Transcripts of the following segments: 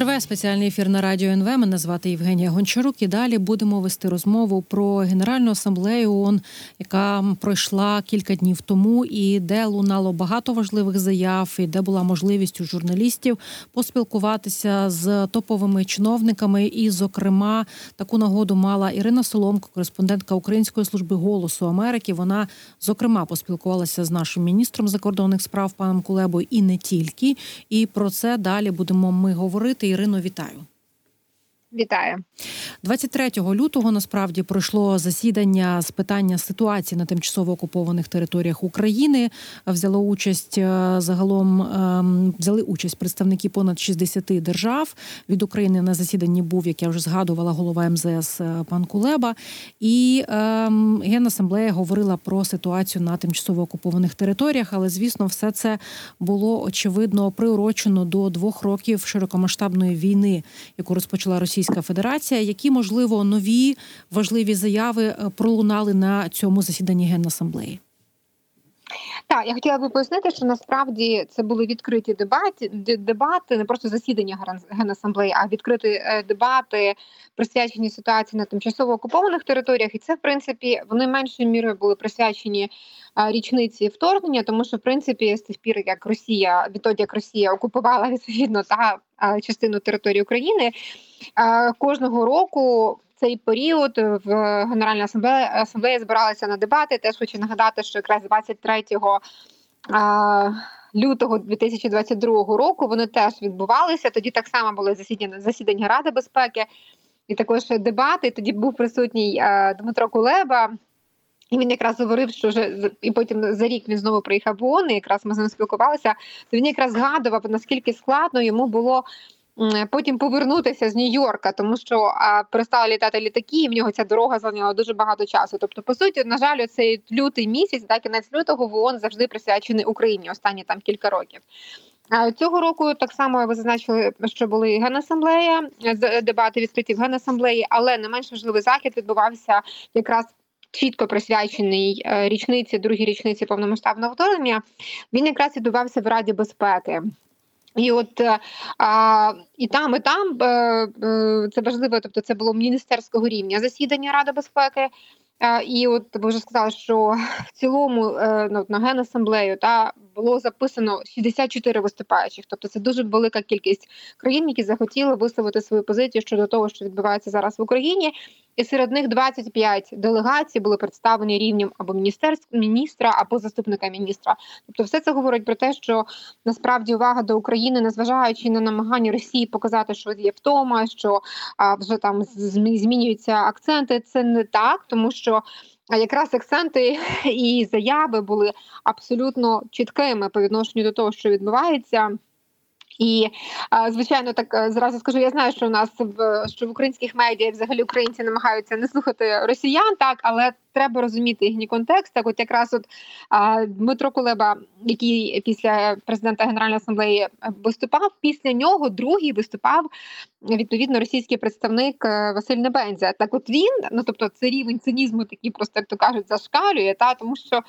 Триває спеціальний ефір на радіо НВ. Мене звати Євгенія Гончарук. І далі будемо вести розмову про Генеральну асамблею ООН, яка пройшла кілька днів тому, і де лунало багато важливих заяв, і де була можливість у журналістів поспілкуватися з топовими чиновниками. І, зокрема, таку нагоду мала Ірина Соломко, кореспондентка Української служби голосу Америки. Вона зокрема поспілкувалася з нашим міністром закордонних справ паном Кулебою і не тільки. І про це далі будемо ми говорити. Ірино, вітаю. Вітаю 23 лютого. Насправді пройшло засідання з питання ситуації на тимчасово окупованих територіях України. Взяло участь е, загалом ем, взяли участь представники понад 60 держав. Від України на засіданні був, як я вже згадувала, голова МЗС е, пан Кулеба. І ем, генасамблея говорила про ситуацію на тимчасово окупованих територіях. Але звісно, все це було очевидно приурочено до двох років широкомасштабної війни, яку розпочала Росія. Російська Федерація, які можливо нові важливі заяви е, пролунали на цьому засіданні генасамблеї? Так, я хотіла би пояснити, що насправді це були відкриті дебати, дебати, не просто засідання генасамблеї, а відкриті е, дебати, присвячені ситуації на тимчасово окупованих територіях. І це, в принципі, вони меншою мірою були присвячені річниці вторгнення, тому що в принципі з тих пір, як Росія відтоді як Росія окупувала відповідно та частину території України кожного року. Цей період в Генеральній асамблеї асамблеї збиралися на дебати. Теж хочу нагадати, що якраз 23 лютого 2022 року вони теж відбувалися. Тоді так само були засідання засідання Ради безпеки і також дебати. Тоді був присутній Дмитро Кулеба. І він якраз говорив, що вже і потім за рік він знову приїхав в ООН, і якраз ми з ним спілкувалися. То він якраз згадував наскільки складно йому було потім повернутися з Нью-Йорка, тому що перестали літати літаки, і в нього ця дорога зайняла дуже багато часу. Тобто, по суті, на жаль, цей лютий місяць, так кінець лютого в ООН завжди присвячений Україні останні там кілька років. Цього року так само ви зазначили, що були генасамблея, дебати відкриті в генасамблеї, але не менш важливий захід відбувався якраз. Чітко присвячений е, річниці, другій річниці повномасштабного вторгнення, він якраз відбувався в Раді безпеки. І от е, а, і там, і там е, е, це важливо, тобто це було міністерського рівня засідання Ради безпеки. І от ви вже сказали, що в цілому ну, на генасамблею та було записано 64 виступаючих. Тобто це дуже велика кількість країн, які захотіли висловити свою позицію щодо того, що відбувається зараз в Україні. І серед них 25 делегацій були представлені рівнем або міністра, або заступника міністра. Тобто, все це говорить про те, що насправді увага до України, незважаючи на намагання Росії показати, що є втома, що а, вже там змінюються акценти. Це не так, тому що. А якраз акценти і заяви були абсолютно чіткими по відношенню до того, що відбувається. І звичайно, так е, зразу скажу, я знаю, що у нас в що в українських медіа взагалі українці намагаються не слухати росіян, так але треба розуміти їхній контекст. Так, от якраз от Дмитро Кулеба, який після президента Генеральної асамблеї виступав, після нього другий виступав відповідно російський представник е, Василь Небензя. Так, от він, ну тобто, це рівень цинізму, такий просто як то кажуть, зашкалює, та тому що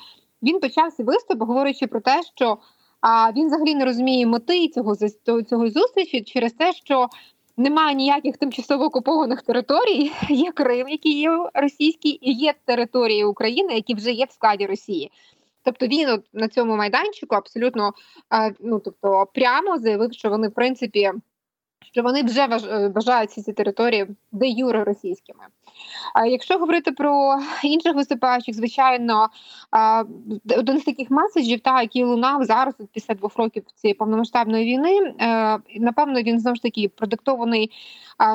він почав виступ, говорячи про те, що. А він взагалі не розуміє мети цього цього зустрічі через те, що немає ніяких тимчасово окупованих територій. Є Крим, який є російський, і є території України, які вже є в складі Росії. Тобто він от на цьому майданчику абсолютно ну тобто прямо заявив, що вони в принципі що вони вже е, вважають ці території де юре російськими. А якщо говорити про інших виступаючих, звичайно, один з таких меседжів, та який лунав зараз після двох років цієї повномасштабної війни, е, напевно, він знову ж таки продиктований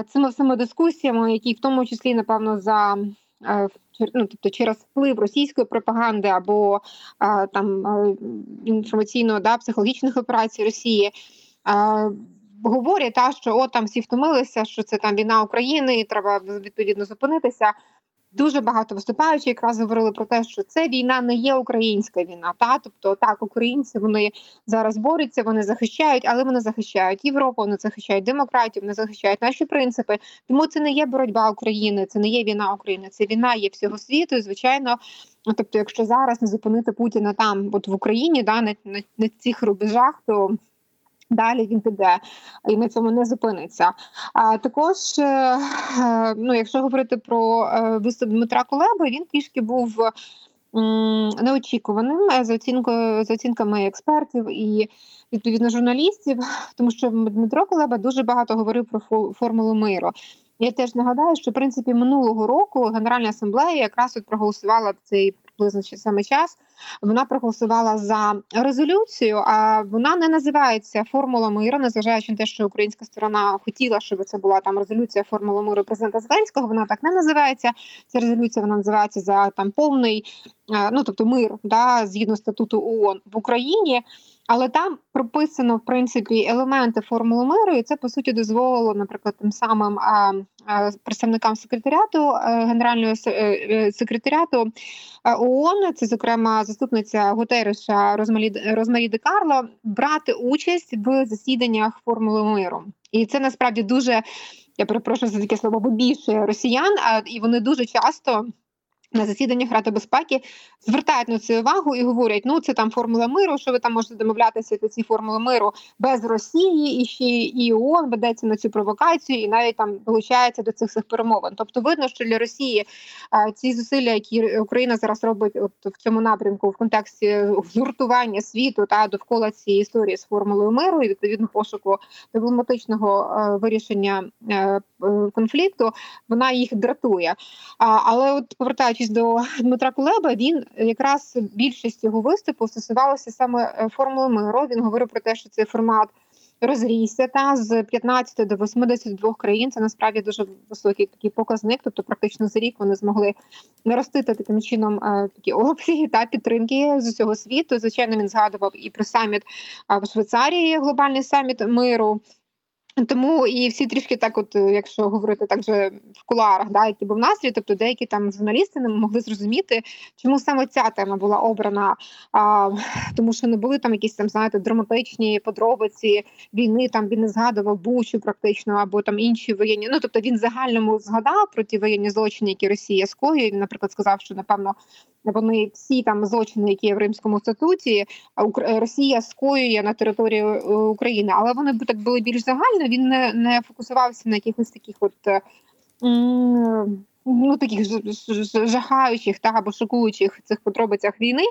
цими всіми дискусіями, які в тому числі напевно за е, ну, тобто через вплив російської пропаганди або там інформаційно да психологічних операцій Росії говорять, та що от там всі втомилися, що це там війна України, і треба відповідно зупинитися. Дуже багато виступаючих якраз говорили про те, що це війна не є українська війна. Та тобто так, українці вони зараз борються, вони захищають, але вони захищають Європу, вони захищають демократію, вони захищають наші принципи. Тому це не є боротьба України, це не є війна України, це війна є всього світу. і, Звичайно, тобто, якщо зараз не зупинити Путіна там, от в Україні, да на, на, на цих рубежах, то Далі він піде і на цьому не зупиниться. А також, е, е, ну якщо говорити про е, виступ Дмитра Кулеби, він трішки був неочікуваним за оцінкою за оцінками експертів і відповідно журналістів, тому що Дмитро Кулеба дуже багато говорив про фо- формулу миру. Я теж нагадаю, що в принципі минулого року Генеральна асамблея якраз от проголосувала цей ще саме час. Вона проголосувала за резолюцію, а вона не називається формула миру, незважаючи на те, що українська сторона хотіла, щоб це була там резолюція формула миру президента Зеленського. Вона так не називається. Ця резолюція вона називається за там повний, ну тобто мир, да, згідно статуту ООН в Україні. Але там прописано в принципі елементи формули миру, і це по суті дозволило, наприклад, тим самим а, а, представникам секретаріату а, генерального се- е, е, секретаріату ООН, це зокрема заступниця Гутерреша Розмарі Розмарі Де Карло, брати участь в засіданнях формули миру, і це насправді дуже я перепрошую за таке слово вибільшує росіян, а і вони дуже часто. На засіданнях Ради безпеки звертають на це увагу і говорять: ну це там формула миру, що ви там можете домовлятися до цієї формули миру без Росії, і ще і ООН ведеться на цю провокацію, і навіть там долучається до цих всіх перемовин. Тобто, видно, що для Росії а, ці зусилля, які Україна зараз робить, от в цьому напрямку, в контексті згуртування світу та довкола цієї історії з формулою миру і відповідно пошуку дипломатичного е, вирішення е, е, конфлікту, вона їх дратує. А, але от повертаючись до Дмитра Кулеба, він якраз більшість його виступу стосувалося саме е, формули миру. Він говорив про те, що цей формат розрісся та з 15 до 82 країн. Це насправді дуже високий такий показник. Тобто, практично за рік вони змогли наростити таким чином е, такі обсяги та підтримки з усього світу. Звичайно, він згадував і про саміт в Швейцарії, глобальний саміт миру. Тому і всі трішки так, от е, якщо говорити так же в кулуарах, да, який був настрій, тобто деякі там журналісти не могли зрозуміти, чому саме ця тема була обрана, а, тому що не були там якісь там, знаєте, драматичні подробиці війни. Там він не згадував Бучу практично або там інші воєнні. Ну тобто він загальному згадав про ті воєнні злочини, які Росія скоює. Він, наприклад, сказав, що напевно вони всі там злочини, які є в Римському статуті, а Росія скоює на території е, України, але вони б так були більш загально. Він не, не фокусувався на якихось таких от. е, Ну, таких жахаючих та або шокуючих цих подробицях війни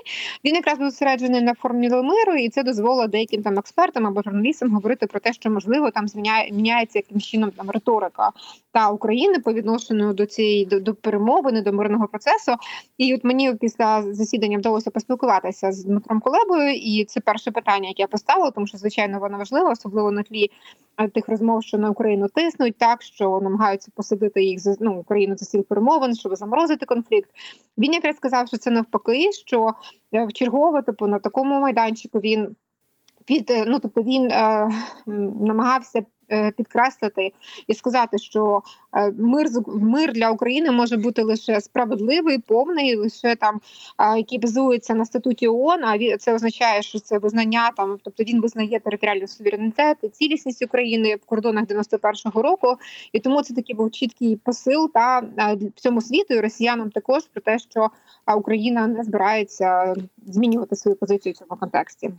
він якраз був зосереджений на формулі миру, і це дозволило деяким там експертам або журналістам говорити про те, що можливо там зміняє міняється яким чином там риторика та України по відношенню до цієї до, до перемовини, до мирного процесу. І от мені після засідання вдалося поспілкуватися з Дмитром Кулебою, і це перше питання, яке я поставила, тому що звичайно воно важливо, особливо на тлі е, тих розмов, що на Україну тиснуть, так що намагаються посадити їх за ну Україну за стіл перемовин, щоб заморозити конфлікт. Він якраз сказав, що це навпаки, що е, в чергово типу на такому майданчику він під е, ну тобто він е, намагався підкреслити і сказати, що е, мир мир для України може бути лише справедливий, повний, лише там який базується на статуті ООН, а це означає, що це визнання там, тобто він визнає територіальний суверенітет і цілісність України в кордонах 91-го року, і тому це такий був чіткий посил та а, всьому світу і росіянам також про те, що Україна не збирається змінювати свою позицію в цьому контексті.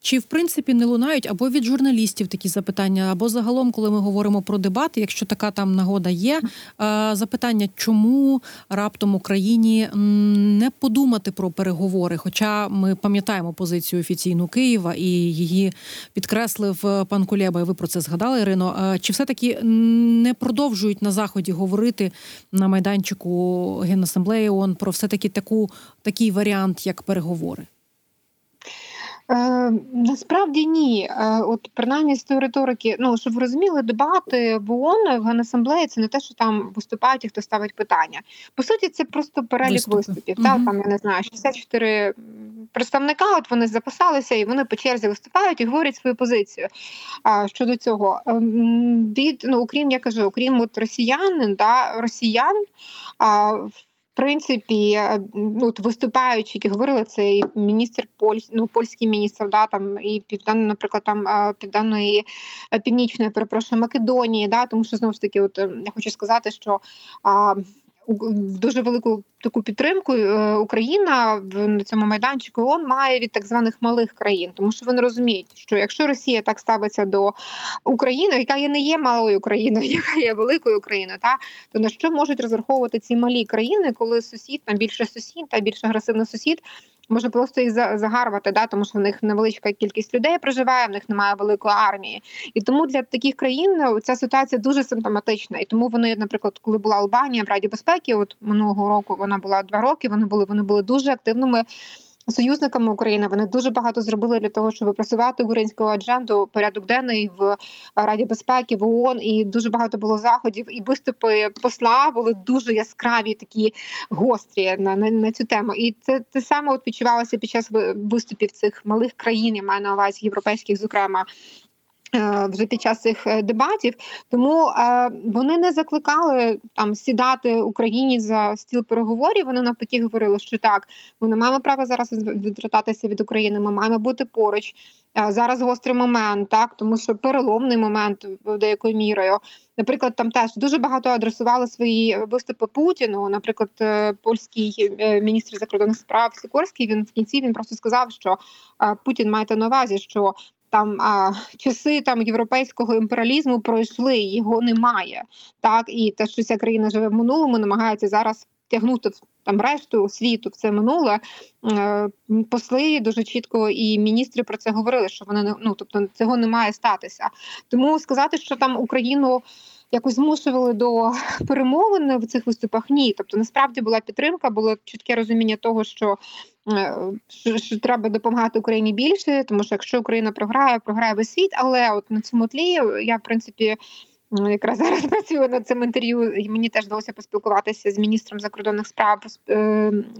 Чи в принципі не лунають або від журналістів такі запитання, або загалом, коли ми говоримо про дебати, якщо така там нагода є, е, запитання, чому раптом Україні не подумати про переговори? Хоча ми пам'ятаємо позицію офіційну Києва і її підкреслив е, пан Кулєба, і ви про це згадали, Ірино. Е, Чи все таки не продовжують на заході говорити на майданчику Генасамблеї ООН про все таки таку такий варіант, як переговори? Е, насправді ні. Е, от принаймні з тої риторики, ну щоб ви розуміли, дебати в ООН в Генасамблеї це не те, що там виступають і хто ставить питання. По суті, це просто перелік Виступи. виступів. Мгм. Та там я не знаю, 64 представника. От вони записалися і вони по черзі виступають і говорять свою позицію. А щодо цього, Ем, від ну окрім я кажу, окрім от росіян, да росіян. А принципі, ну виступаючи, які говорили, це і міністр Поль, ну польський міністр, да там і південно, наприклад, там е, південної е, північної, перепрошую, Македонії, да, тому що знову ж таки, от е, я хочу сказати, що а, дуже велику таку підтримку е, Україна на цьому майданчику ООН має від так званих малих країн, тому що вони розуміють, що якщо Росія так ставиться до України, яка є не є малою країною, яка є великою країною, та то на що можуть розраховувати ці малі країни, коли сусід там більше сусід та більш агресивний сусід може просто їх за- загарбати, да, тому що в них невеличка кількість людей проживає, в них немає великої армії. І тому для таких країн е, ця ситуація дуже симптоматична. І тому вони, наприклад, коли була Албанія в Раді безпеки, от минулого року вона була два роки. Вони були вони були дуже активними. Союзниками України вони дуже багато зробили для того, щоб просувати українську адженду порядок денний в Раді безпеки в ООН, і дуже багато було заходів. І виступи посла були дуже яскраві, такі гострі на, на, на цю тему. І це те саме от відчувалося під час виступів цих малих країн, я маю на увазі європейських, зокрема. Е, Вже під час цих е, дебатів, тому е, вони не закликали там сідати Україні за стіл переговорів. Вони навпаки говорили, що так, ми не маємо права зараз відвертатися від України. Ми маємо бути поруч. Зараз гострий момент, так тому що переломний момент деякою мірою. Наприклад, там теж дуже багато адресували свої виступи Путіну. Наприклад, польський міністр закордонних справ Сікорський. Він в кінці він просто сказав, що Путін маєте на увазі, що там а, часи там європейського імперіалізму пройшли, його немає. Так і те, що ця країна живе в минулому, намагається зараз тягнути там решту світу в це минуле. Е, Посли дуже чітко і міністри про це говорили, що вони не ну тобто цього не має статися. Тому сказати, що там Україну. Якось змушували до перемовин в цих виступах. Ні, тобто насправді була підтримка, було чітке розуміння того, що, е, що, що треба допомагати Україні більше, тому що якщо Україна програє, програє весь світ. Але от на цьому тлі я в принципі. М, Якраз зараз працюю над цим інтерв'ю, і мені теж вдалося поспілкуватися з міністром закордонних справ е,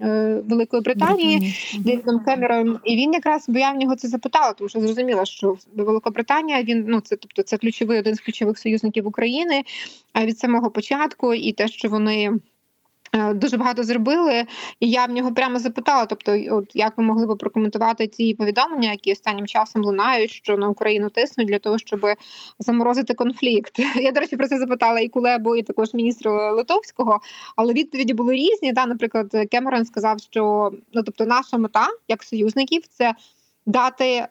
е, Великої Британії. Девідом Кемером. і він якраз бо я в нього це запитала, тому що зрозуміла, що Великобританія він ну це тобто це ключовий один з ключових союзників України від самого початку, і те, що вони. Е, Дуже багато зробили, і я в нього прямо запитала. Тобто, от як ви могли би прокоментувати ці повідомлення, які останнім часом лунають, що на Україну тиснуть для того, щоб заморозити конфлікт. Я до речі про це запитала і Кулебу, і також міністра Литовського. Але відповіді були різні. Да, наприклад, Кемерон сказав, що ну тобто, наша мета як союзників це дати.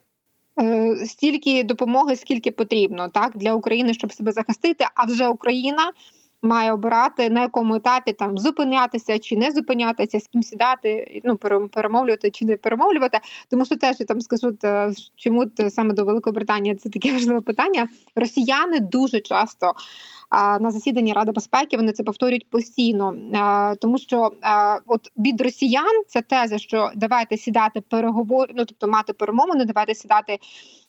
е, Стільки допомоги, скільки потрібно, так для України, щоб себе захистити. А вже Україна має обирати на якому етапі там зупинятися чи не зупинятися, з ким сідати, ну перемовлювати чи не перемовлювати. Тому що теж я там скажу, чому саме до Великої Британії це таке важливе питання. Росіяни дуже часто на засіданні Ради безпеки вони це повторюють постійно, тому що от від росіян ця теза, що давайте сідати переговор, ну тобто мати перемовини, давайте сідати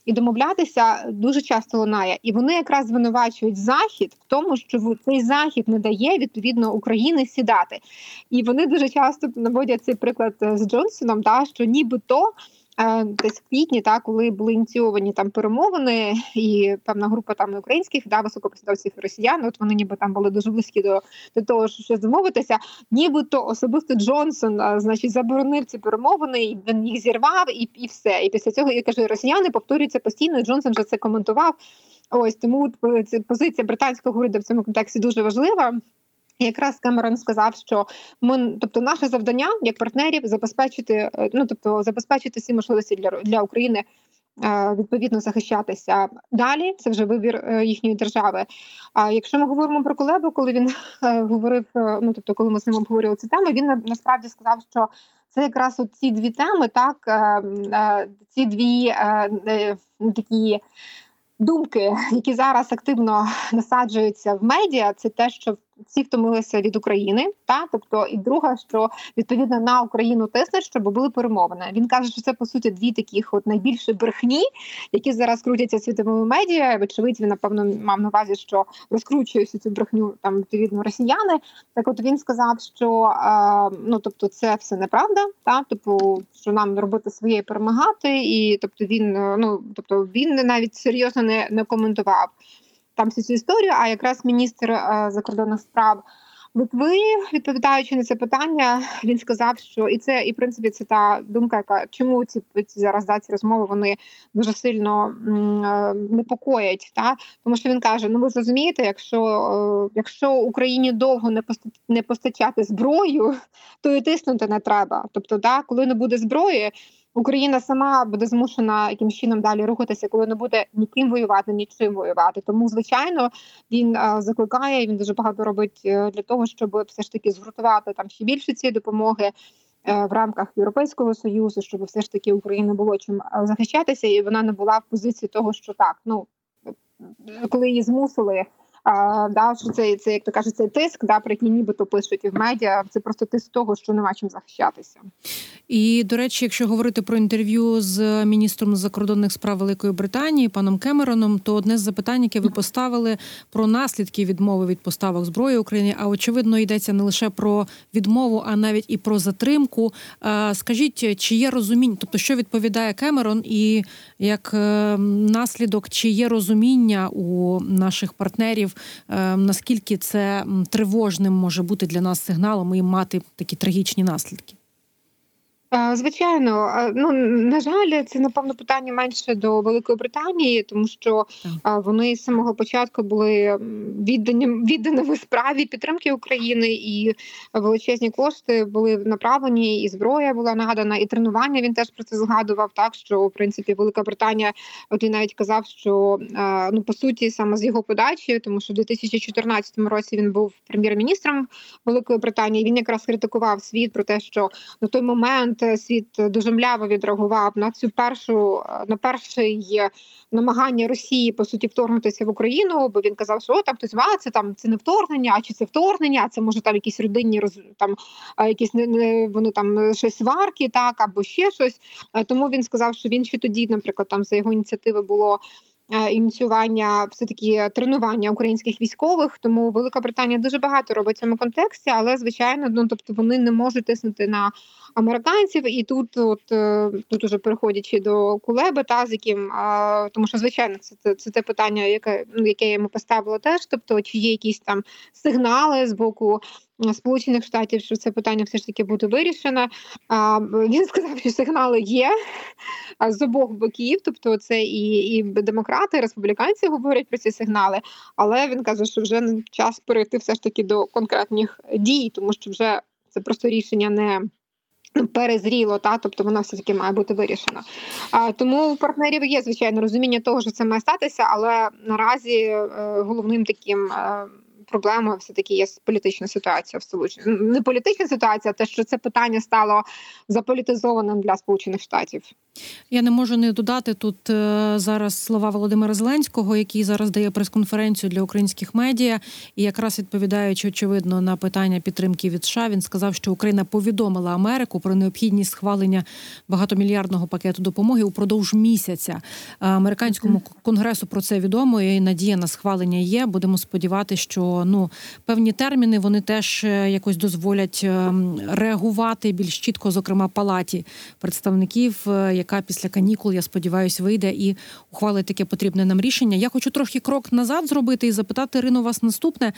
і домовлятися, дуже часто лунає. І вони якраз звинувачують захід в тому, що цей захід не дає відповідно України сідати. І вони дуже часто наводять цей приклад е, з Джонсоном, та що нібито. Е, Десь в квітні, та коли були ініційовані там перемовини, і певна група там українських да високопосадовців росіян, от вони ніби там були дуже близькі до, до того, що щось домовитися. Нібито особисто Джонсон, а, значить, заборонив ці перемовини, і він їх зірвав, і, і все. І після цього я кажу, росіяни повторюються постійно. Джонсон вже це коментував. Ось тому е, позиція британського уряду в цьому контексті дуже важлива. Якраз Камерон сказав, що ми, тобто, наше завдання як партнерів забезпечити, е, ну тобто забезпечити всі можливості для для України е, відповідно захищатися далі. Це вже вибір е, їхньої держави. А якщо ми говоримо про Колебу, коли він говорив, ну тобто, коли ми з ним обговорювали ці теми, він насправді сказав, що це якраз от ці дві теми, так ці дві такі. Думки, які зараз активно насаджуються в медіа, це те, що всі втомилися від України, та тобто, і друге, що відповідно на Україну тиснуть, щоб були перемовини. Він каже, що це по суті дві таких от найбільші брехні, які зараз крутяться світовими медіа. Вочевидь, він напевно мав на увазі, що розкручує цю брехню там відповідно росіяни. Так, от він сказав, що е, ну тобто, це все неправда, та типу, що нам робити своє перемагати, і тобто він е, ну тобто він навіть серйозно не, не коментував там всю цю історію. А якраз міністр е, закордонних справ Литви, відповідаючи на це питання, він сказав, що і це, і в принципі, це та думка, яка чому ці, ці зараз да, ці розмови вони дуже сильно м, е, непокоять. Та тому що він каже: ну ви ж розумієте, якщо е, якщо Україні довго не не постачати зброю, то і тиснути не треба. Тобто, да, коли не буде зброї. Україна сама буде змушена якимсь чином далі рухатися, коли не буде ніким воювати, нічим воювати. Тому, звичайно, він е, закликає. Він дуже багато робить е, для того, щоб все ж таки згуртувати там ще більше цієї допомоги е, в рамках Європейського союзу, щоб все ж таки Україна було чим захищатися, і вона не була в позиції того, що так, ну коли її змусили. Да, що це, це як то кажуть, це тиск, да, про який нібито пишуть і в медіа. Це просто тиск того, що нема чим захищатися. І до речі, якщо говорити про інтерв'ю з міністром закордонних справ Великої Британії, паном Кемероном, то одне з запитань, яке ви поставили про наслідки відмови від поставок зброї Україні, а очевидно йдеться не лише про відмову, а навіть і про затримку. Скажіть, чи є розуміння, тобто що відповідає Кемерон, і як е, наслідок, чи є розуміння у наших партнерів, е, наскільки це тривожним може бути для нас сигналом і мати такі трагічні наслідки? Е, Звичайно, Е, ну на жаль, це напевно питання менше до Великої Британії, тому що е, вони з самого початку були віддані відданими справі підтримки України, і величезні кошти були направлені, і зброя була надана, і тренування він теж про це згадував. Так що в принципі Велика Британія, от він навіть казав, що ну по суті саме з його подачі, тому що в 2014 році він був прем'єр-міністром Великої Британії. Він якраз критикував світ про те, що на той момент світ дуже мляво відреагував на цю першу е, на перший е, намагання Росії по суті вторгнутися в Україну. Бо він казав, що «О, там хтось «А, це там це не вторгнення, а чи це вторгнення? А це може там якісь родинні роз там якісь не, вони там е, щось сварки, так або ще щось. Е, Тому він сказав, що він ще тоді, наприклад, там за його ініціативи було. Е, Ініціювання все таки тренування українських військових, тому Велика Британія дуже багато робить в цьому контексті, але звичайно, ну тобто вони не можуть тиснути на американців, і тут, от е, тут уже переходячи до Кулеби, та з яким а, тому, що звичайно, це, це, це те питання, яке ну яке я йому поставила теж. Тобто, чи є якісь там сигнали з боку. Сполучених Штатів, що це питання все ж таки буде вирішено. Він сказав, що сигнали є з обох боків, тобто це і, і демократи, і республіканці говорять про ці сигнали. Але він каже, що вже час перейти все ж таки до конкретних дій, тому що вже це просто рішення не перезріло, та тобто воно все таки має бути вирішено. А тому у партнерів є звичайно розуміння того, що це має статися, але наразі е, головним таким. Е, Проблемою все таки є політична ситуація в Сполучених не політична ситуація, а те, що це питання стало заполітизованим для Сполучених Штатів. Я не можу не додати тут е, зараз слова Володимира Зеленського, який зараз дає прес-конференцію для українських медіа, і якраз відповідаючи очевидно на питання підтримки від США, він сказав, що Україна повідомила Америку про необхідність схвалення багатомільярдного пакету допомоги упродовж місяця. Е, Американському конгресу про це відомо і надія на схвалення є. Будемо сподіватися, що ну певні терміни вони теж е, якось дозволять е, реагувати більш чітко, зокрема палаті представників, яка після канікул, я сподіваюся, вийде і ухвалить таке потрібне нам рішення. Я хочу трохи крок назад зробити і запитати Ірину вас наступне. Е,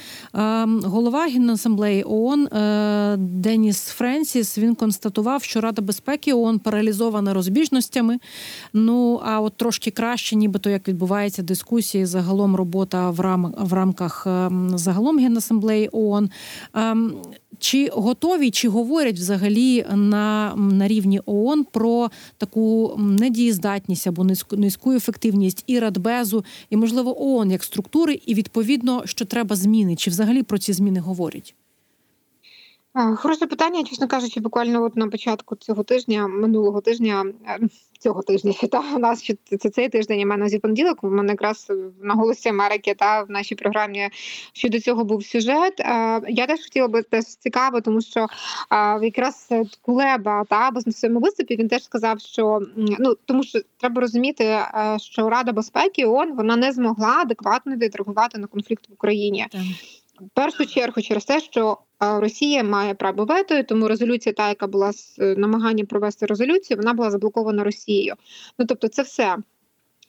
Голова Генасамблеї ООН е, Деніс Френсіс він констатував, що Рада безпеки ООН паралізована розбіжностями. Ну а от трошки краще, нібито як відбувається дискусії, загалом робота в рам в рамках е, загалом Генасамблеї ООН. Чи готові, чи говорять взагалі на, на рівні ООН про таку недієздатність або низьку, низьку ефективність і Радбезу, і можливо ООН як структури, і відповідно, що треба зміни, чи взагалі про ці зміни говорять? Хороше питання, чесно кажучи, буквально от на початку цього тижня, минулого тижня, е, цього тижня, та у нас ще це цей тиждень, у мене зі понеділок. У мене якраз на голосі Америки та в нашій програмі щодо цього був сюжет. Е, Я теж хотіла би теж цікаво, тому що е, якраз Кулеба та в своєму виступі він теж сказав, що ну тому що треба розуміти, що Рада безпеки ООН вона не змогла адекватно відреагувати на конфлікт в Україні. Так. В першу чергу через те, що Росія має право вето, тому резолюція, та яка була з е, намагання провести резолюцію, вона була заблокована Росією. Ну тобто, це все.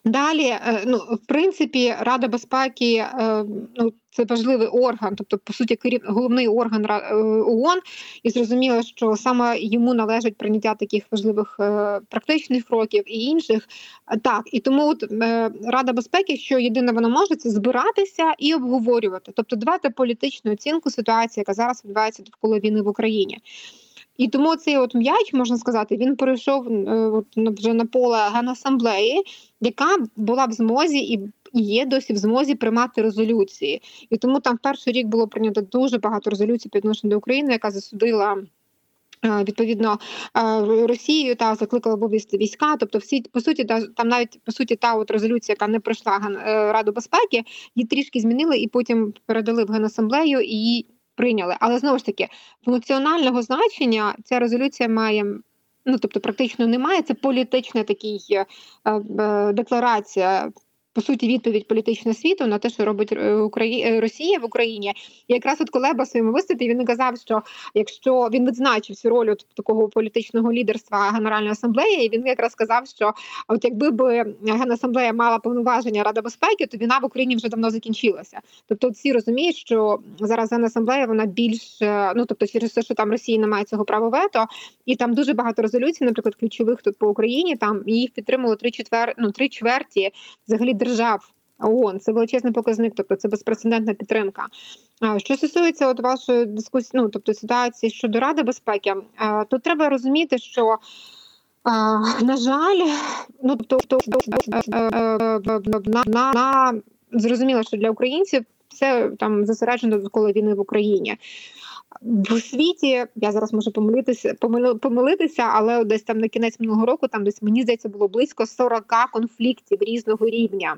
Далі, е, ну в принципі, Рада безпеки е, ну це важливий орган, тобто по суті керів головний орган е, ООН, і зрозуміло, що саме йому належить прийняття таких важливих практичних кроків і інших. Так і тому от Рада безпеки, що єдине вона може, це збиратися і обговорювати, тобто давати політичну оцінку ситуації, яка зараз відбувається довкола війни в Україні. І тому цей от м'яч можна сказати, він перейшов е, от, вже на поле генасамблеї, яка була в змозі і є досі в змозі приймати резолюції. І тому там в перший рік було прийнято дуже багато резолюцій по до України, яка засудила. Е, відповідно е, Росією та закликала вивести війська, тобто всі по суті, там навіть по суті та от резолюція, яка не пройшла Раду безпеки, її трішки змінили і потім передали в генасамблею і прийняли. Але знову ж таки, функціонального значення ця резолюція має. Ну, тобто, практично немає. Це політична такий е, е, декларація по суті відповідь політичного світу на те, що робить е, Украї... Е, Росія в Україні. І якраз от Колеба в своєму виступі він казав, що якщо він відзначив цю роль от такого політичного лідерства Генеральної асамблеї, і він якраз сказав, що от якби б Генасамблея мала повноваження Рада безпеки, то війна в Україні вже давно закінчилася. Тобто, всі розуміють, що зараз Генасамблея вона більш е, ну тобто, через те, що там Росія не має цього права вето, і там дуже багато резолюцій, наприклад, ключових тут по Україні. Там їх підтримало три четвер... ну, три чверті взагалі держав ООН. Це величезний показник, тобто це безпрецедентна підтримка. Що стосується от вашої дискусії, ну тобто ситуації щодо Ради безпеки, то треба розуміти, що на жаль, ну тобто на, на, зрозуміло, що для українців все там зосереджено довкола війни в Україні. В світі я зараз можу помилитися, помилитися, але десь там на кінець минулого року, там десь мені здається, було близько 40 конфліктів різного рівня.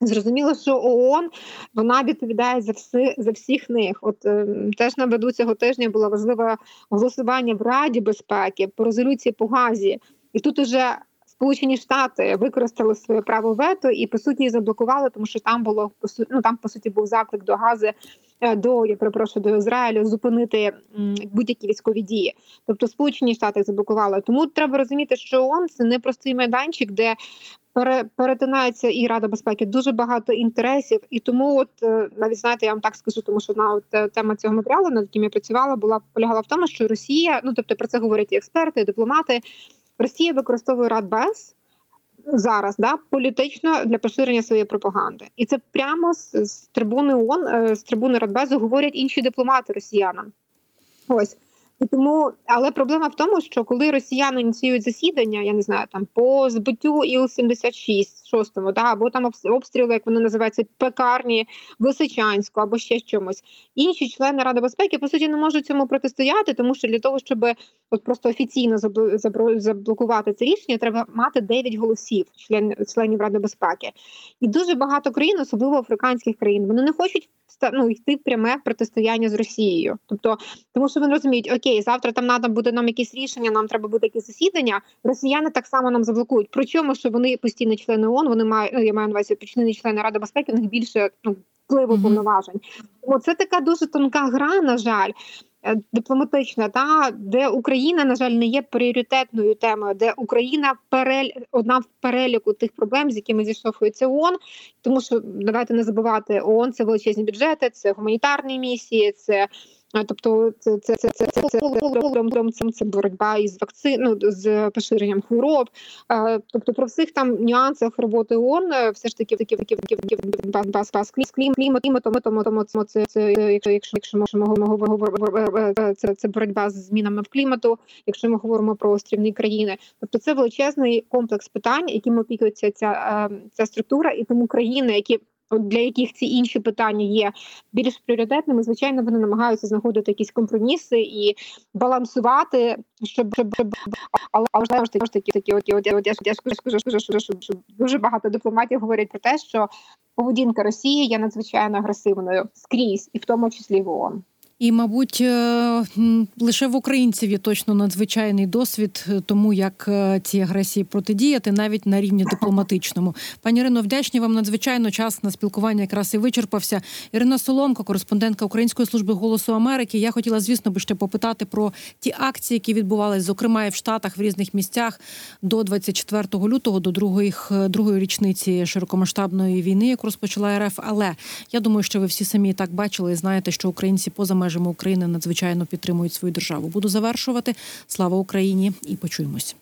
Зрозуміло, що ООН вона відповідає за всі за всіх них. От е, теж наведу цього тижня було важливе голосування в Раді безпеки по резолюції по газі, і тут уже Сполучені Штати використали своє право вето і по суті заблокували, тому що там було ну, там по суті був заклик до гази е, до я перепрошую до Ізраїлю зупинити будь-які військові дії. Тобто Сполучені Штати заблокували. Тому треба розуміти, що ООН – це не простий майданчик, де перетинається і Рада безпеки дуже багато інтересів, і тому, от е, навіть знаєте, я вам так скажу, тому що на от е, тема цього матеріалу, над яким я працювала, була полягала в тому, що Росія, ну тобто про це говорять і експерти, і дипломати. Росія використовує Радбез зараз да політично для поширення своєї пропаганди, і це прямо з, з трибуни ООН, е, з трибуни Радбезу говорять інші дипломати росіянам. Ось і тому, але проблема в тому, що коли росіяни ініціюють засідання, я не знаю, там по збиттю іл 76 шостому, да, або там обстріли, як вони називаються, пекарні Височанську, або ще чомусь. Інші члени Ради безпеки по суті не можуть цьому протистояти, тому що для того, щоб от просто офіційно заблокувати це рішення, треба мати 9 голосів член, членів Ради безпеки. І дуже багато країн, особливо африканських країн, вони не хочуть ну, йти в пряме протистояння з Росією. Тобто, тому що вони розуміють, окей, завтра там треба буде нам якісь рішення, нам треба буде якісь засідання. Росіяни так само нам заблокують. Причому що вони постійні члени ООН, вони мають ну, я маю на увазі постійні члени Ради безпеки, у них більше ну впливу повноважень. Тому це така дуже тонка гра, на жаль. Е, дипломатична, та де Україна, на жаль, не є пріоритетною темою, де Україна перель одна в переліку тих проблем, з якими зіштовхується ООН, тому що давайте не забувати ООН – це величезні бюджети, це гуманітарні місії, це Тобто це це це це це це, це боротьба із вакцин, ну, з поширенням хвороб. Тобто про всіх там нюансах роботи ООН все ж таки такі такі такі бас клімат, клімат, тому тому тому це це якщо якщо якщо ми говоримо це це боротьба з змінами в клімату, якщо ми говоримо про острівні країни, тобто це величезний комплекс питань, яким опікується ця ця структура, і тому країни, які для яких ці інші питання є більш пріоритетними, звичайно, вони намагаються знаходити якісь компроміси і балансувати, щоб щоб, але але ж таки такі от, я скажу, що дуже багато дипломатів говорять про те, що поведінка Росії є надзвичайно агресивною скрізь, і в тому числі в ООН. І, мабуть, е, лише в українців є точно надзвичайний досвід е, тому, як е, цій агресії протидіяти, навіть на рівні дипломатичному. Пані Ірино, вдячні вам надзвичайно. Час на спілкування якраз і вичерпався. Ірина Соломко, кореспондентка Української служби голосу Америки. Я хотіла, звісно, би ще попитати про ті акції, які відбувалися, зокрема і в Штатах в різних місцях до 24 лютого, до другої, другої річниці широкомасштабної війни, яку розпочала РФ. Але я думаю, що ви всі самі так бачили і знаєте, що українці поза межами України надзвичайно підтримують свою державу. Буду завершувати. Слава Україні і почуємось.